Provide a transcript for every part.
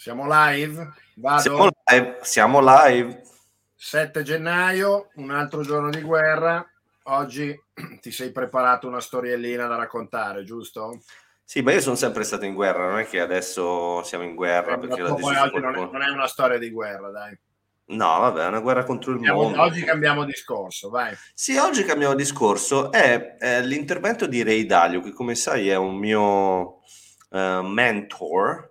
Siamo live? Vado. Siamo live, siamo live. 7 gennaio, un altro giorno di guerra. Oggi ti sei preparato una storiellina da raccontare, giusto? Sì, ma io sono sempre stato in guerra, non è che adesso siamo in guerra. Eh, perché poi oggi non è, non è, una storia di guerra, dai. No, vabbè, è una guerra contro il Cambiamo, mondo. Oggi cambiamo discorso, vai. Sì, oggi cambiamo discorso. È, è l'intervento di Ray Dalio, che come sai è un mio uh, mentor,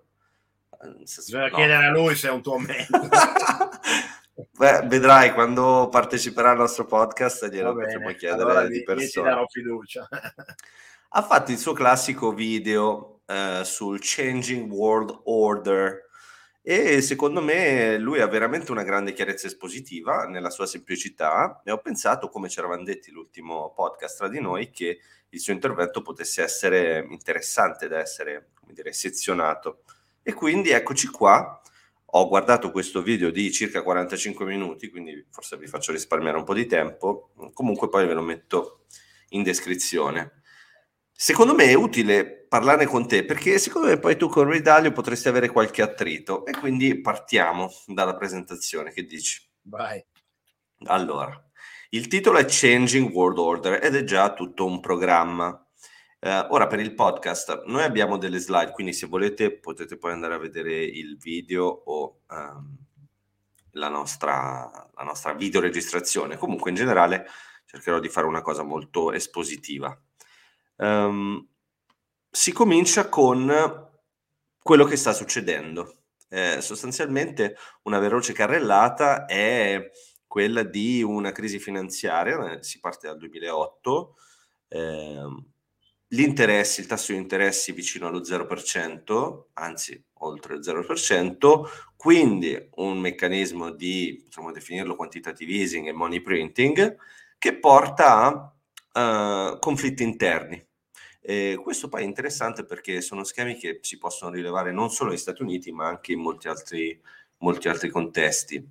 Bisogna chiedere a lui se è un tuo mentor. Beh, vedrai quando parteciperà al nostro podcast glielo potremo chiedere allora di persona. Ti darò fiducia. ha fatto il suo classico video uh, sul Changing World Order e secondo me lui ha veramente una grande chiarezza espositiva nella sua semplicità e ho pensato, come ci eravamo detti l'ultimo podcast tra di noi, che il suo intervento potesse essere interessante da essere, come dire, sezionato. E quindi eccoci qua. Ho guardato questo video di circa 45 minuti, quindi forse vi faccio risparmiare un po' di tempo. Comunque poi ve lo metto in descrizione. Secondo me è utile parlarne con te perché secondo me poi tu con Ray potresti avere qualche attrito e quindi partiamo dalla presentazione. Che dici? Vai. Allora, il titolo è Changing World Order ed è già tutto un programma. Uh, ora per il podcast noi abbiamo delle slide, quindi se volete potete poi andare a vedere il video o um, la, nostra, la nostra videoregistrazione. Comunque in generale cercherò di fare una cosa molto espositiva. Um, si comincia con quello che sta succedendo. Eh, sostanzialmente una veloce carrellata è quella di una crisi finanziaria, eh, si parte dal 2008. Eh, gli interessi, il tasso di interessi vicino allo 0%, anzi oltre il 0%, quindi un meccanismo di, possiamo definirlo quantitative easing e money printing, che porta a uh, conflitti interni. E questo poi è interessante perché sono schemi che si possono rilevare non solo negli Stati Uniti, ma anche in molti altri, molti altri contesti.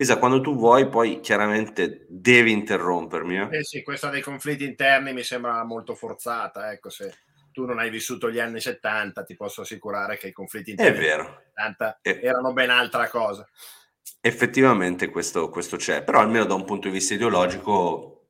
Lisa, quando tu vuoi, poi chiaramente devi interrompermi. Eh? eh sì, questa dei conflitti interni mi sembra molto forzata. Ecco, se tu non hai vissuto gli anni 70, ti posso assicurare che i conflitti interni è vero. 70 è... erano ben altra cosa. Effettivamente questo, questo c'è, però almeno da un punto di vista ideologico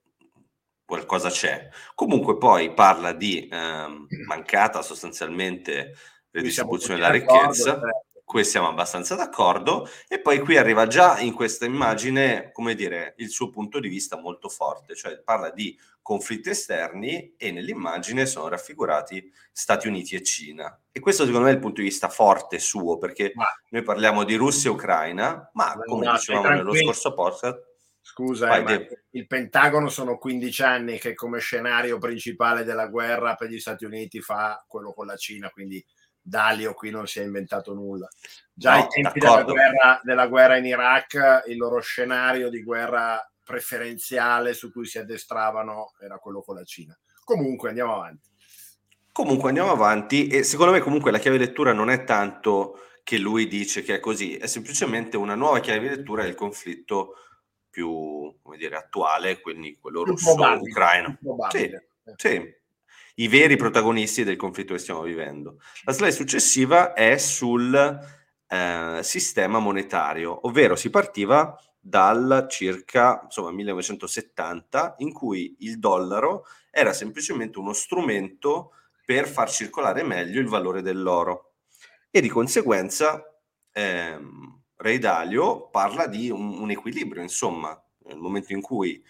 qualcosa c'è. Comunque poi parla di eh, mancata sostanzialmente redistribuzione della ricchezza. Certo qui siamo abbastanza d'accordo. E poi qui arriva già in questa immagine, come dire, il suo punto di vista molto forte, cioè parla di conflitti esterni e nell'immagine sono raffigurati Stati Uniti e Cina. E questo secondo me è il punto di vista forte suo, perché ma, noi parliamo di Russia e Ucraina, ma come no, dicevamo nello scorso podcast, Scusa, eh, il Pentagono sono 15 anni che come scenario principale della guerra per gli Stati Uniti fa quello con la Cina, quindi Dalio qui non si è inventato nulla. Già no, ai tempi della guerra, della guerra, in Iraq, il loro scenario di guerra preferenziale su cui si addestravano era quello con la Cina. Comunque andiamo avanti. Comunque andiamo avanti e secondo me comunque la chiave lettura non è tanto che lui dice che è così, è semplicemente una nuova chiave lettura del conflitto più, come dire, attuale, quindi quello russo-ucraino. Sì, sì, i veri protagonisti del conflitto che stiamo vivendo. La slide successiva è sul eh, sistema monetario, ovvero si partiva dal circa insomma, 1970 in cui il dollaro era semplicemente uno strumento per far circolare meglio il valore dell'oro e di conseguenza ehm, Ray Dalio parla di un, un equilibrio, insomma, nel momento in cui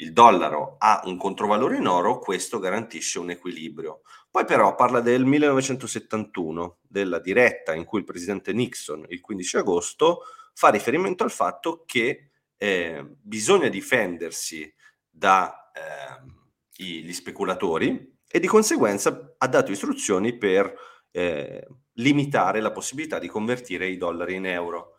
il dollaro ha un controvalore in oro, questo garantisce un equilibrio. Poi però parla del 1971, della diretta in cui il presidente Nixon il 15 agosto fa riferimento al fatto che eh, bisogna difendersi dagli eh, speculatori e di conseguenza ha dato istruzioni per eh, limitare la possibilità di convertire i dollari in euro.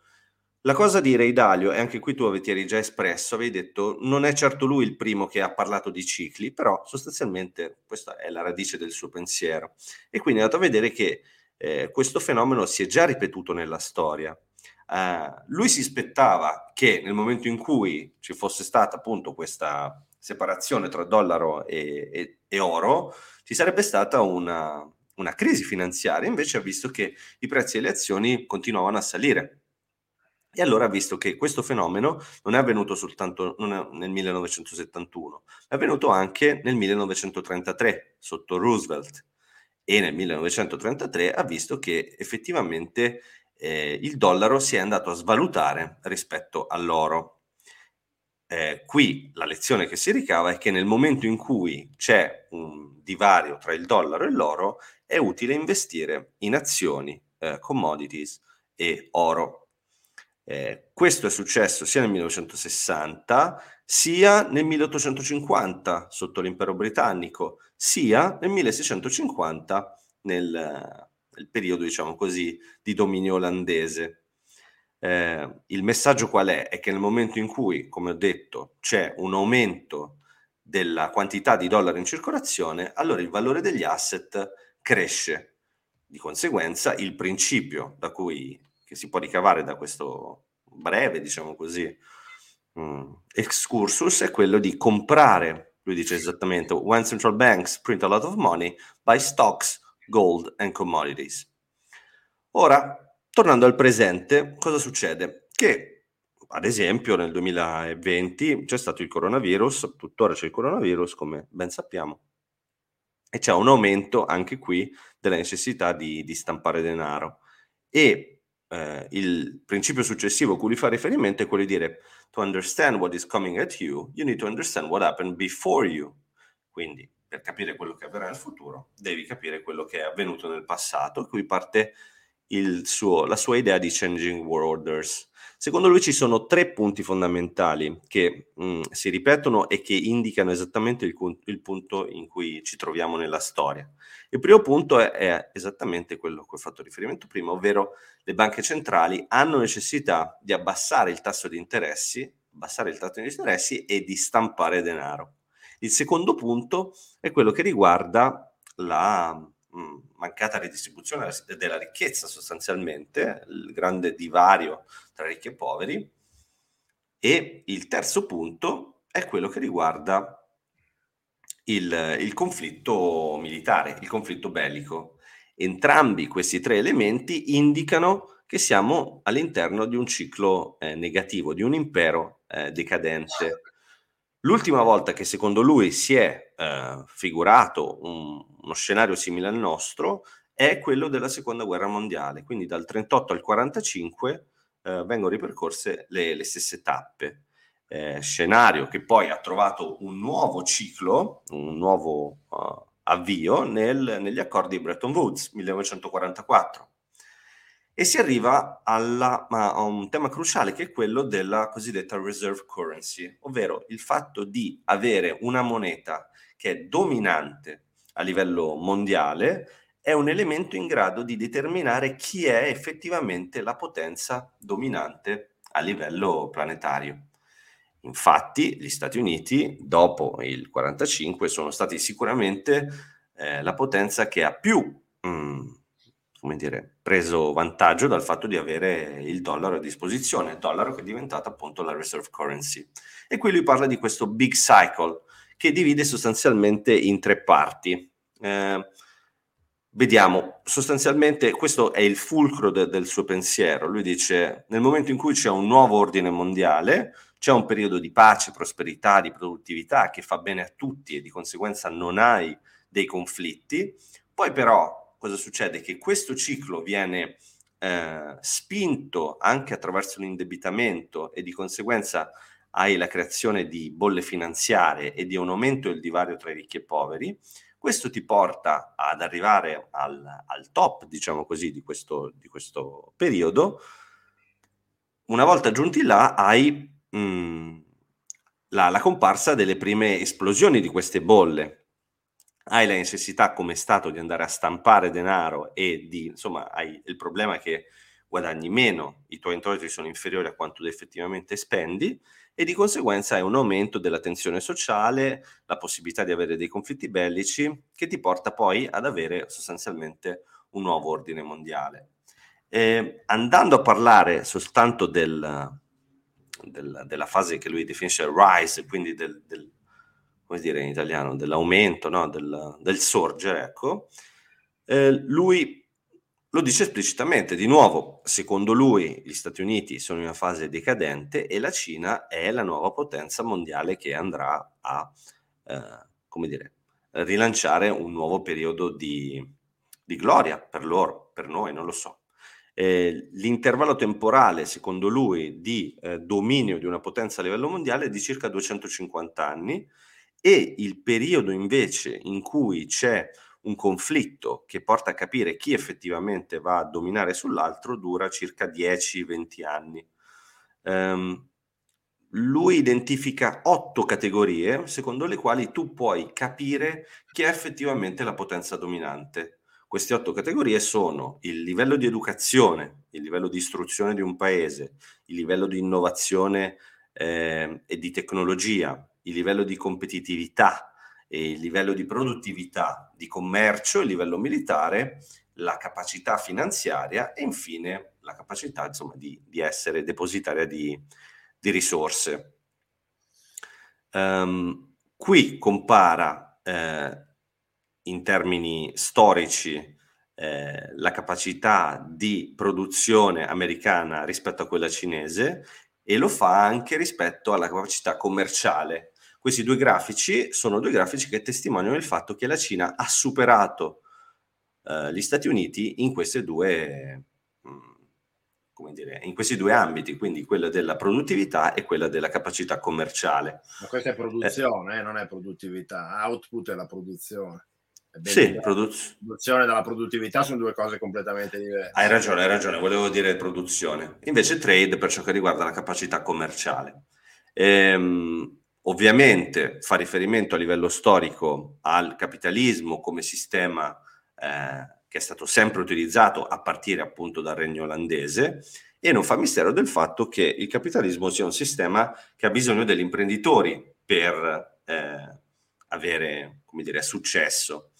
La cosa di Ray Dalio, e anche qui tu avete eri già espresso, avevi detto non è certo lui il primo che ha parlato di cicli, però sostanzialmente questa è la radice del suo pensiero. E quindi è andato a vedere che eh, questo fenomeno si è già ripetuto nella storia. Uh, lui si aspettava che nel momento in cui ci fosse stata appunto questa separazione tra dollaro e, e, e oro, ci sarebbe stata una, una crisi finanziaria, invece ha visto che i prezzi delle azioni continuavano a salire. E allora ha visto che questo fenomeno non è avvenuto soltanto nel 1971, è avvenuto anche nel 1933 sotto Roosevelt e nel 1933 ha visto che effettivamente eh, il dollaro si è andato a svalutare rispetto all'oro. Eh, qui la lezione che si ricava è che nel momento in cui c'è un divario tra il dollaro e l'oro è utile investire in azioni, eh, commodities e oro eh, questo è successo sia nel 1960 sia nel 1850 sotto l'impero britannico, sia nel 1650 nel, nel periodo, diciamo così, di dominio olandese. Eh, il messaggio qual è? È che nel momento in cui, come ho detto, c'è un aumento della quantità di dollari in circolazione, allora il valore degli asset cresce. Di conseguenza, il principio da cui che si può ricavare da questo breve, diciamo così, um, excursus è quello di comprare, lui dice esattamente, when central banks print a lot of money, buy stocks, gold and commodities. Ora, tornando al presente, cosa succede? Che, ad esempio, nel 2020 c'è stato il coronavirus, tuttora c'è il coronavirus, come ben sappiamo, e c'è un aumento anche qui della necessità di, di stampare denaro. E eh, il principio successivo a cui fa riferimento è quello di dire to understand what is coming at you, you need to understand what happened before you. Quindi per capire quello che avverrà nel futuro, devi capire quello che è avvenuto nel passato. Qui parte suo, la sua idea di changing world orders. Secondo lui ci sono tre punti fondamentali che mh, mm, si ripetono e che indicano esattamente il, il, punto in cui ci troviamo nella storia. Il primo punto è, è esattamente quello a cui ho fatto riferimento prima, ovvero le banche centrali hanno necessità di abbassare il tasso di interessi, abbassare il tasso di interessi e di stampare denaro. Il secondo punto è quello che riguarda la mancata redistribuzione della ricchezza sostanzialmente, il grande divario tra ricchi e poveri. E il terzo punto è quello che riguarda il, il conflitto militare, il conflitto bellico. Entrambi questi tre elementi indicano che siamo all'interno di un ciclo eh, negativo, di un impero eh, decadente. L'ultima volta che secondo lui si è eh, figurato un, uno scenario simile al nostro è quello della seconda guerra mondiale, quindi dal 38 al 45 eh, vengono ripercorse le, le stesse tappe. Eh, scenario che poi ha trovato un nuovo ciclo, un nuovo uh, avvio nel, negli accordi di Bretton Woods 1944 e si arriva alla, a un tema cruciale che è quello della cosiddetta reserve currency, ovvero il fatto di avere una moneta che è dominante a livello mondiale è un elemento in grado di determinare chi è effettivamente la potenza dominante a livello planetario. Infatti, gli Stati Uniti, dopo il 1945, sono stati sicuramente eh, la potenza che ha più, come dire, preso vantaggio dal fatto di avere il dollaro a disposizione, il dollaro che è diventato appunto la reserve currency. E qui lui parla di questo big cycle che divide sostanzialmente in tre parti. Eh, vediamo, sostanzialmente questo è il fulcro de- del suo pensiero. Lui dice, nel momento in cui c'è un nuovo ordine mondiale, c'è un periodo di pace, prosperità, di produttività che fa bene a tutti e di conseguenza non hai dei conflitti. Poi però cosa succede? Che questo ciclo viene eh, spinto anche attraverso l'indebitamento e di conseguenza hai la creazione di bolle finanziarie e di un aumento del divario tra ricchi e poveri. Questo ti porta ad arrivare al, al top, diciamo così, di questo, di questo, periodo. Una volta giunti là, hai mh, mm, la, la comparsa delle prime esplosioni di queste bolle. Hai la necessità come Stato di andare a stampare denaro e di, insomma, hai il problema che guadagni meno, i tuoi introiti sono inferiori a quanto effettivamente spendi e di conseguenza hai un aumento della tensione sociale, la possibilità di avere dei conflitti bellici che ti porta poi ad avere sostanzialmente un nuovo ordine mondiale. Eh, andando a parlare soltanto del, del, della fase che lui definisce rise, quindi del, del come dire in italiano, dell'aumento, no? del, del sorgere, ecco, Eh, lui lo dice esplicitamente, di nuovo, secondo lui gli Stati Uniti sono in una fase decadente e la Cina è la nuova potenza mondiale che andrà a, eh, come dire, rilanciare un nuovo periodo di, di gloria per loro, per noi, non lo so. Eh, l'intervallo temporale, secondo lui, di eh, dominio di una potenza a livello mondiale è di circa 250 anni e il periodo invece in cui c'è un conflitto che porta a capire chi effettivamente va a dominare sull'altro dura circa 10-20 anni. Um, lui identifica otto categorie secondo le quali tu puoi capire chi è effettivamente la potenza dominante. Queste otto categorie sono il livello di educazione, il livello di istruzione di un paese, il livello di innovazione eh, e di tecnologia, il livello di competitività, il livello di produttività, di commercio, il livello militare, la capacità finanziaria e infine la capacità insomma, di, di essere depositaria di, di risorse. Um, qui compara eh, in termini storici eh, la capacità di produzione americana rispetto a quella cinese e lo fa anche rispetto alla capacità commerciale. Questi due grafici sono due grafici che testimoniano il fatto che la Cina ha superato eh, gli Stati Uniti in queste due mm, come dire, in questi due ambiti, quindi quella della produttività e quella della capacità commerciale. Ma questa è produzione, eh. Eh, non è produttività, output è la produzione. Sì, produz- produzione dalla produttività sono due cose completamente diverse. Hai ragione, hai ragione, volevo dire produzione. Invece trade per ciò che riguarda la capacità commerciale. Ehm, ovviamente fa riferimento a livello storico al capitalismo come sistema eh, che è stato sempre utilizzato a partire appunto dal regno olandese e non fa mistero del fatto che il capitalismo sia un sistema che ha bisogno degli imprenditori per eh, avere, come dire, successo.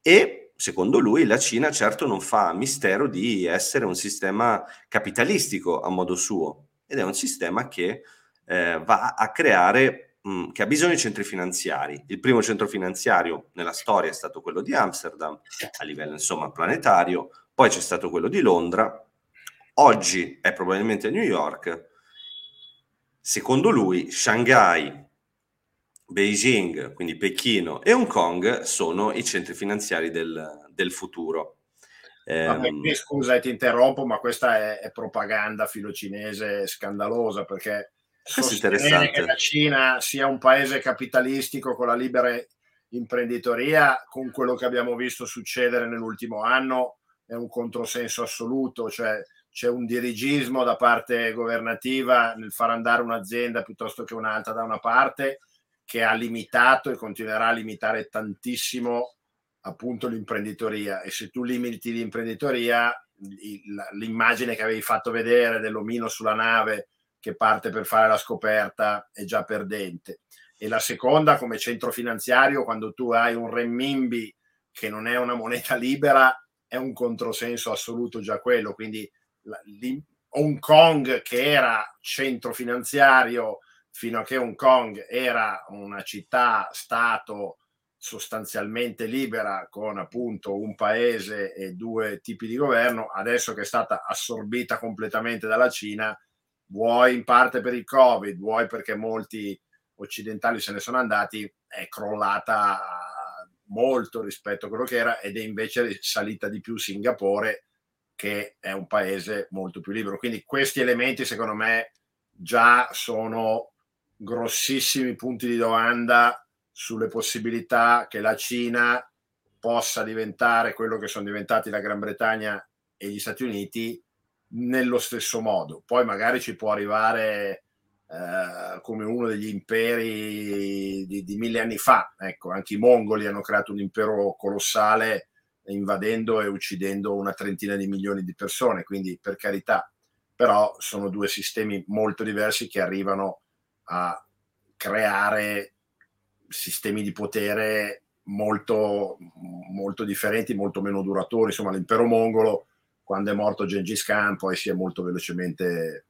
E secondo lui la Cina certo non fa mistero di essere un sistema capitalistico a modo suo ed è un sistema che eh, va a creare, mh, mm, che ha bisogno di centri finanziari. Il primo centro finanziario nella storia è stato quello di Amsterdam, a livello insomma planetario, poi c'è stato quello di Londra, oggi è probabilmente New York. Secondo lui Shanghai Beijing, quindi Pechino e Hong Kong sono i centri finanziari del, del futuro. Vabbè, eh, scusa, ti interrompo, ma questa è, è propaganda filocinese scandalosa perché sostenere che la Cina sia un paese capitalistico con la libera imprenditoria, con quello che abbiamo visto succedere nell'ultimo anno, è un controsenso assoluto, cioè c'è un dirigismo da parte governativa nel far andare un'azienda piuttosto che un'altra da una parte che ha limitato e continuerà a limitare tantissimo appunto l'imprenditoria. E se tu limiti l'imprenditoria l'immagine che avevi fatto vedere dell'omino sulla nave che parte per fare la scoperta è già perdente. E la seconda come centro finanziario quando tu hai un renminbi che non è una moneta libera è un controsenso assoluto già quello. Quindi Hong Kong che era centro finanziario fino a che Hong Kong era una città-stato sostanzialmente libera con appunto un paese e due tipi di governo, adesso che è stata assorbita completamente dalla Cina, vuoi in parte per il Covid, vuoi perché molti occidentali se ne sono andati, è crollata molto rispetto a quello che era ed è invece salita di più Singapore che è un paese molto più libero. Quindi questi elementi secondo me già sono grossissimi punti di domanda sulle possibilità che la Cina possa diventare quello che sono diventati la Gran Bretagna e gli Stati Uniti nello stesso modo. Poi magari ci può arrivare eh, come uno degli imperi di, di, mille anni fa. Ecco, anche i mongoli hanno creato un impero colossale invadendo e uccidendo una trentina di milioni di persone, quindi per carità, però sono due sistemi molto diversi che arrivano a creare sistemi di potere molto, molto differenti, molto meno duratori. Insomma, l'impero mongolo, quando è morto Gengis Khan, poi si è molto velocemente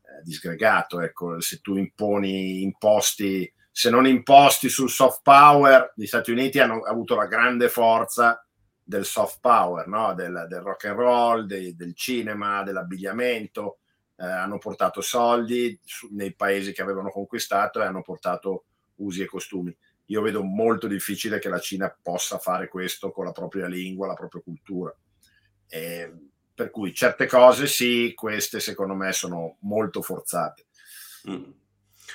eh, disgregato. Ecco, se tu imponi imposti, se non imposti sul soft power, gli Stati Uniti hanno avuto la grande forza del soft power, no? del, del, rock and roll, de, del cinema, dell'abbigliamento, eh, hanno portato soldi nei paesi che avevano conquistato e hanno portato usi e costumi. Io vedo molto difficile che la Cina possa fare questo con la propria lingua, la propria cultura. E, per cui certe cose sì, queste secondo me sono molto forzate. Mm.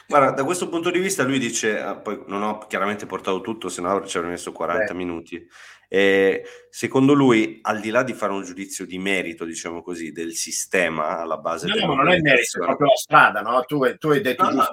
Guarda, da questo punto di vista lui dice, ah, poi non ho chiaramente portato tutto, se no ci avrei messo 40 Beh. minuti. Eh, secondo lui, al di là di fare un giudizio di merito, diciamo così, del sistema alla base no, no, non è merito, è proprio la strada, no? Tu, tu hai detto no, no,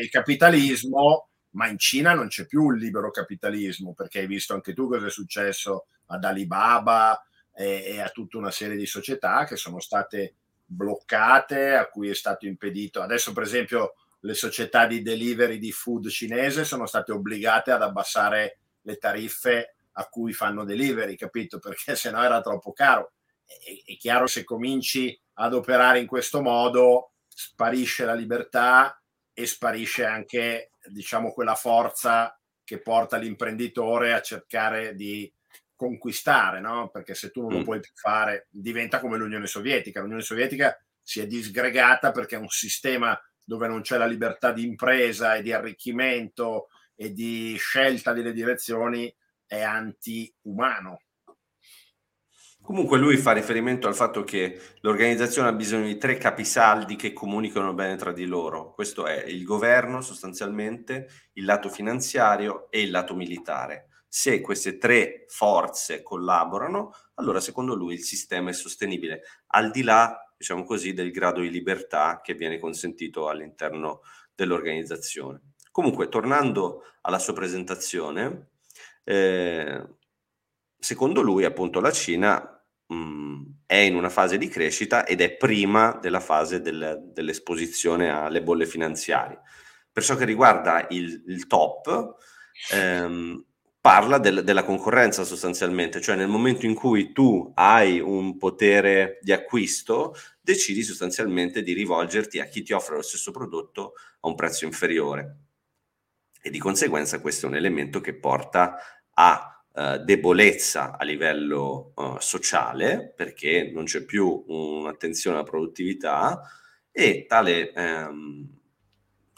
il capitalismo, ma in Cina non c'è più il libero capitalismo, perché hai visto anche tu cosa è successo ad Alibaba e, a tutta una serie di società che sono state bloccate, a cui è stato impedito. Adesso, per esempio, le società di delivery di food cinese sono state obbligate ad abbassare le tariffe a cui fanno delivery, capito? Perché sennò era troppo caro. È chiaro se cominci ad operare in questo modo, sparisce la libertà e sparisce anche, diciamo, quella forza che porta l'imprenditore a cercare di conquistare, no? Perché se tu non lo mm. puoi più fare, diventa come l'Unione Sovietica. L'Unione Sovietica si è disgregata perché è un sistema dove non c'è la libertà di impresa e di arricchimento e di scelta delle direzioni è anti-umano. Comunque lui fa riferimento al fatto che l'organizzazione ha bisogno di tre capisaldi che comunicano bene tra di loro. Questo è il governo sostanzialmente, il lato finanziario e il lato militare. Se queste tre forze collaborano, allora secondo lui il sistema è sostenibile, al di là diciamo così, del grado di libertà che viene consentito all'interno dell'organizzazione. Comunque, tornando alla sua presentazione, eh, secondo lui, appunto, la Cina mh, è in una fase di crescita ed è prima della fase del, dell'esposizione alle bolle finanziarie. Per ciò che riguarda il, il top, ehm, parla del, della concorrenza sostanzialmente, cioè nel momento in cui tu hai un potere di acquisto, decidi sostanzialmente di rivolgerti a chi ti offre lo stesso prodotto a un prezzo inferiore. E di conseguenza questo è un elemento che porta a uh, debolezza a livello uh, sociale, perché non c'è più un'attenzione alla produttività e tale... Um,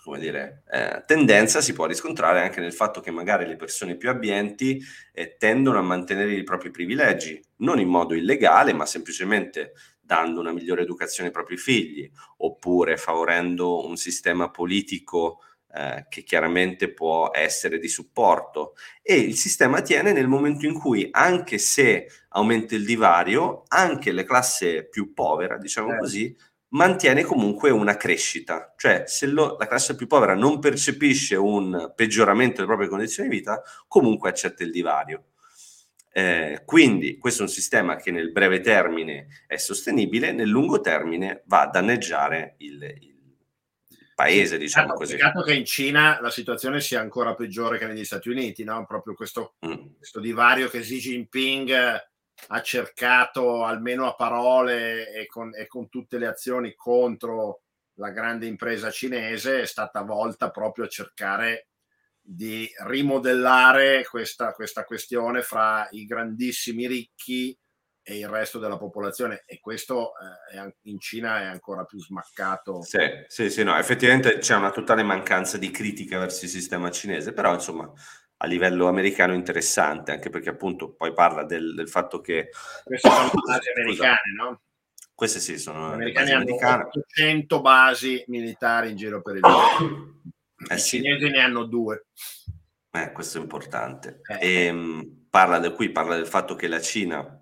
come dire, eh, tendenza si può riscontrare anche nel fatto che magari le persone più abbienti eh, tendono a mantenere i propri privilegi, non in modo illegale, ma semplicemente dando una migliore educazione ai propri figli, oppure favorendo un sistema politico eh, che chiaramente può essere di supporto. E il sistema tiene nel momento in cui, anche se aumenta il divario, anche le classi più povere, diciamo eh. così, mantiene comunque una crescita, cioè se lo, la classe più povera non percepisce un peggioramento delle proprie condizioni di vita, comunque accetta il divario. Eh, quindi questo è un sistema che nel breve termine è sostenibile, nel lungo termine va a danneggiare il, il paese, diciamo così. Peccato che in Cina la situazione sia ancora peggiore che negli Stati Uniti, no? proprio questo, mm. questo divario che Xi Jinping ha cercato almeno a parole e con, e con tutte le azioni contro la grande impresa cinese è stata volta proprio a cercare di rimodellare questa, questa questione fra i grandissimi ricchi e il resto della popolazione e questo eh, in Cina è ancora più smaccato. Sì, sì, sì, no, effettivamente c'è una totale mancanza di critica verso il sistema cinese, però insomma a livello americano interessante, anche perché appunto poi parla del, del fatto che... Queste sono basi americane, no? Queste sì, sono Gli americani hanno americane. 800 basi militari in giro per il mondo. Eh, I sì. cinesi ne hanno due. Eh, questo è importante. Eh. E, ehm, parla del, qui parla del fatto che la Cina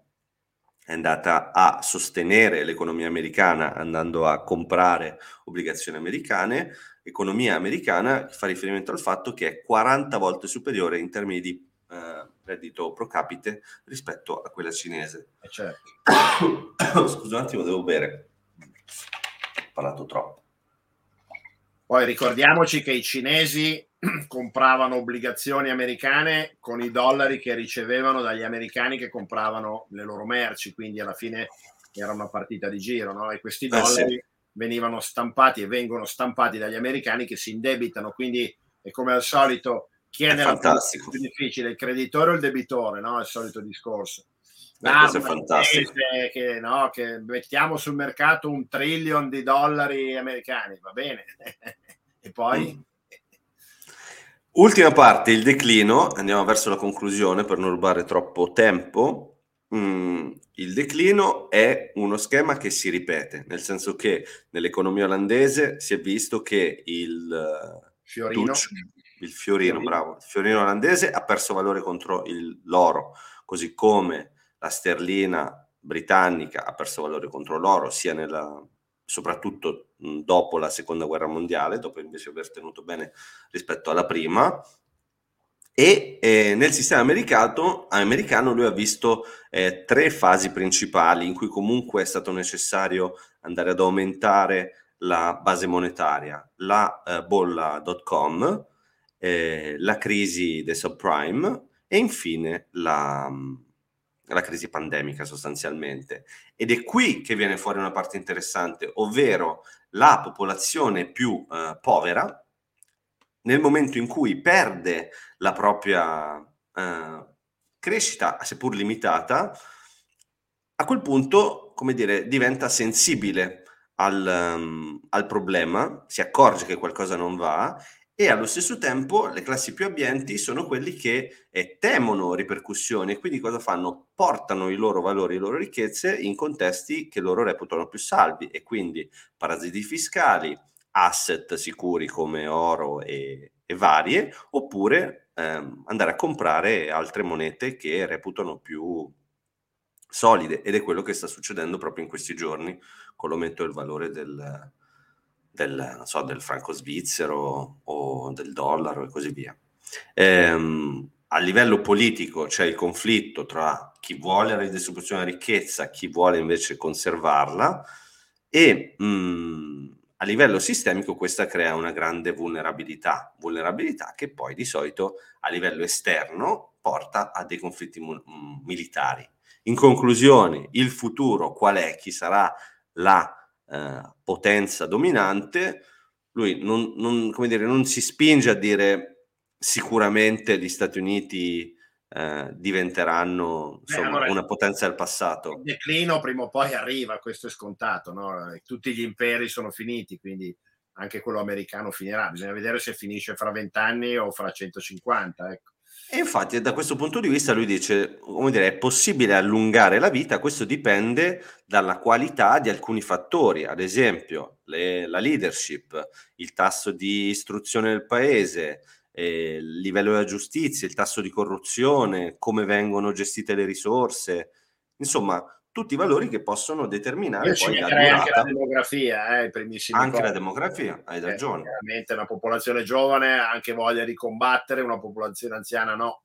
è andata a sostenere l'economia americana andando a comprare obbligazioni americane, economia americana fa riferimento al fatto che è 40 volte superiore in termini di eh, reddito pro capite rispetto a quella cinese. Eh certo. Scusa un attimo, devo bere. Ho parlato troppo. Poi ricordiamoci che i cinesi compravano obbligazioni americane con i dollari che ricevevano dagli americani che compravano le loro merci, quindi alla fine era una partita di giro, no? E questi dollari eh sì. Venivano stampati e vengono stampati dagli americani che si indebitano, quindi è come al solito chi è, è nella più difficile, il creditore o il debitore, no? È il solito discorso. Ah, questo è fantastico. Che, no, che mettiamo sul mercato un trillion di dollari americani, va bene. e poi... Mm. Ultima parte, il declino, andiamo verso la conclusione per non rubare troppo tempo. Mm, il declino è uno schema che si ripete, nel senso che nell'economia olandese si è visto che il Fiorino, Tucci, il fiorino, fiorino, bravo, il fiorino olandese ha perso valore contro il, l'oro, così come la sterlina britannica ha perso valore contro l'oro, sia nella, soprattutto dopo la seconda guerra mondiale, dopo invece aver tenuto bene rispetto alla prima. E eh, nel sistema americano, americano lui ha visto eh, tre fasi principali in cui comunque è stato necessario andare ad aumentare la base monetaria, la eh, bolla.com, eh, la crisi dei subprime e infine la, la crisi pandemica sostanzialmente. Ed è qui che viene fuori una parte interessante, ovvero la popolazione più eh, povera, nel momento in cui perde la propria eh, crescita, seppur limitata, a quel punto, come dire, diventa sensibile al, um, al problema, si accorge che qualcosa non va e allo stesso tempo le classi più abbienti sono quelli che eh, temono ripercussioni e quindi cosa fanno? Portano i loro valori, le loro ricchezze in contesti che loro reputano più salvi e quindi parassiti fiscali, asset sicuri come oro e, e varie, oppure ehm, andare a comprare altre monete che reputano più solide ed è quello che sta succedendo proprio in questi giorni con l'aumento del valore del, del, so, del franco svizzero o del dollaro e così via. Ehm, a livello politico c'è il conflitto tra chi vuole la ridistribuzione della ricchezza chi vuole invece conservarla e mh, mm, a livello sistemico questa crea una grande vulnerabilità, vulnerabilità che poi di solito a livello esterno porta a dei conflitti mu- mm, militari. In conclusione, il futuro qual è? Chi sarà la eh, potenza dominante, lui non, non, dire, non, si spinge a dire sicuramente gli Stati Uniti eh, diventeranno insomma, Beh, allora, una potenza del passato. Il declino prima o poi arriva, questo è scontato, no? tutti gli imperi sono finiti, quindi anche quello americano finirà, bisogna vedere se finisce fra 20 anni o fra 150. Ecco. E infatti da questo punto di vista lui dice, come dire, è possibile allungare la vita, questo dipende dalla qualità di alcuni fattori, ad esempio le, la leadership, il tasso di istruzione del paese, eh, il livello della giustizia, il tasso di corruzione, come vengono gestite le risorse, insomma tutti i valori che possono determinare poi la durata. Anche la demografia, eh, Anche cose. la demografia, hai eh, ragione. Chiaramente una popolazione giovane ha anche voglia di combattere, una popolazione anziana no.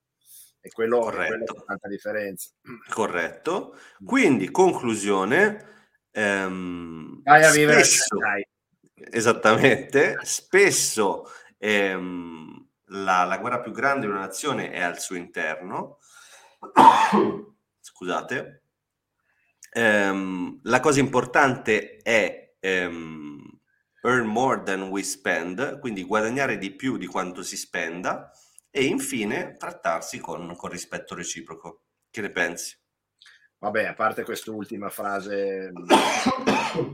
E quello, Corretto. è tanta differenza. Corretto. Quindi, conclusione. Ehm, Vai a vivere spesso, Esattamente. Spesso ehm, la, la guerra più grande di una nazione è al suo interno. Scusate Um, la cosa importante è um, earn more than we spend, quindi guadagnare di più di quanto si spenda e infine trattarsi con, con rispetto reciproco. Che ne pensi? Vabbè, a parte quest'ultima frase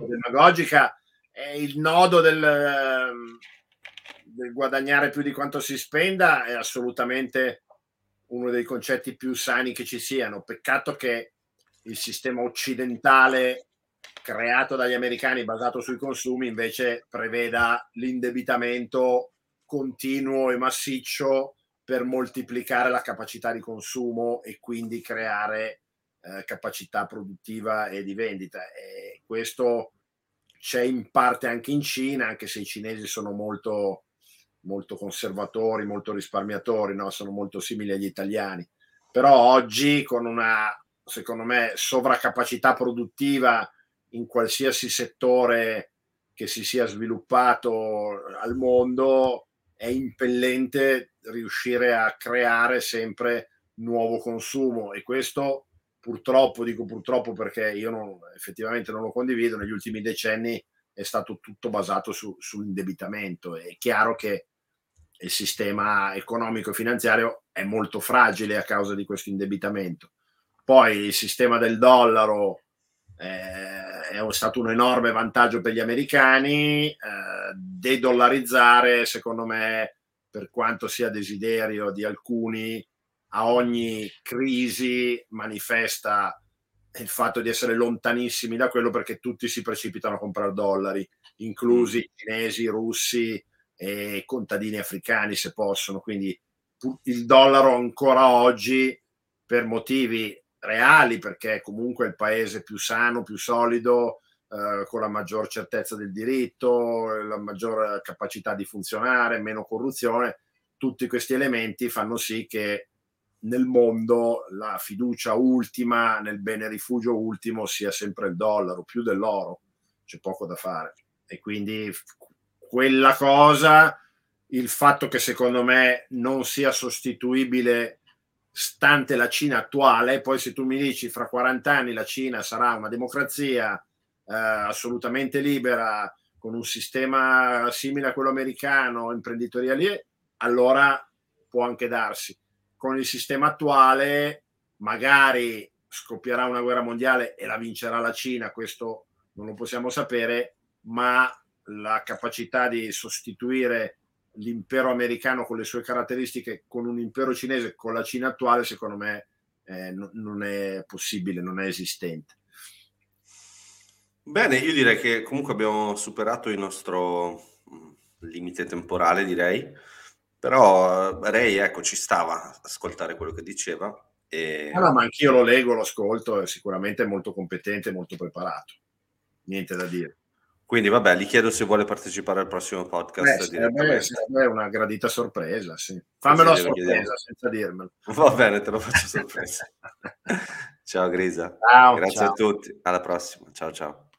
demagogica, è il nodo del, del guadagnare più di quanto si spenda è assolutamente uno dei concetti più sani che ci siano. Peccato che il sistema occidentale creato dagli americani basato sui consumi invece preveda l'indebitamento continuo e massiccio per moltiplicare la capacità di consumo e quindi creare eh, capacità produttiva e di vendita. E questo c'è in parte anche in Cina, anche se i cinesi sono molto, molto conservatori, molto risparmiatori, no? sono molto simili agli italiani. Però oggi con una secondo me, sovraccapacità produttiva in qualsiasi settore che si sia sviluppato al mondo, è impellente riuscire a creare sempre nuovo consumo e questo purtroppo, dico purtroppo perché io non, effettivamente non lo condivido, negli ultimi decenni è stato tutto basato su, sull'indebitamento. È chiaro che il sistema economico e finanziario è molto fragile a causa di questo indebitamento poi il sistema del dollaro eh, è stato un enorme vantaggio per gli americani, eh, dedollarizzare secondo me per quanto sia desiderio di alcuni a ogni crisi manifesta il fatto di essere lontanissimi da quello perché tutti si precipitano a comprare dollari, inclusi mm. cinesi, russi e contadini africani se possono. Quindi il dollaro ancora oggi per motivi reali, perché comunque è il paese più sano, più solido, eh, con la maggior certezza del diritto, la maggior capacità di funzionare, meno corruzione, tutti questi elementi fanno sì che nel mondo la fiducia ultima nel bene rifugio ultimo sia sempre il dollaro, più dell'oro, c'è poco da fare. E quindi quella cosa, il fatto che secondo me non sia sostituibile stante la Cina attuale, poi se tu mi dici fra 40 anni la Cina sarà una democrazia eh, assolutamente libera, con un sistema simile a quello americano, imprenditoriale, allora può anche darsi. Con il sistema attuale magari scoppierà una guerra mondiale e la vincerà la Cina, questo non lo possiamo sapere, ma la capacità di sostituire l'impero americano con le sue caratteristiche con un impero cinese, con la Cina attuale, secondo me eh, no, non è possibile, non è esistente. Bene, io direi che comunque abbiamo superato il nostro mm, limite temporale, direi. Però Ray, ecco, ci stava ascoltare quello che diceva. E... Ah, ma anch'io lo leggo, lo ascolto, è sicuramente molto competente, molto preparato. Niente da dire. Quindi vabbè, gli chiedo se vuole partecipare al prossimo podcast. Beh, sarebbe, una gradita sorpresa, sì. Fammelo a sorpresa senza dirmelo. Va bene, te lo faccio sorpresa. ciao Grisa. Ciao, Grazie ciao. a tutti. Alla prossima. Ciao ciao.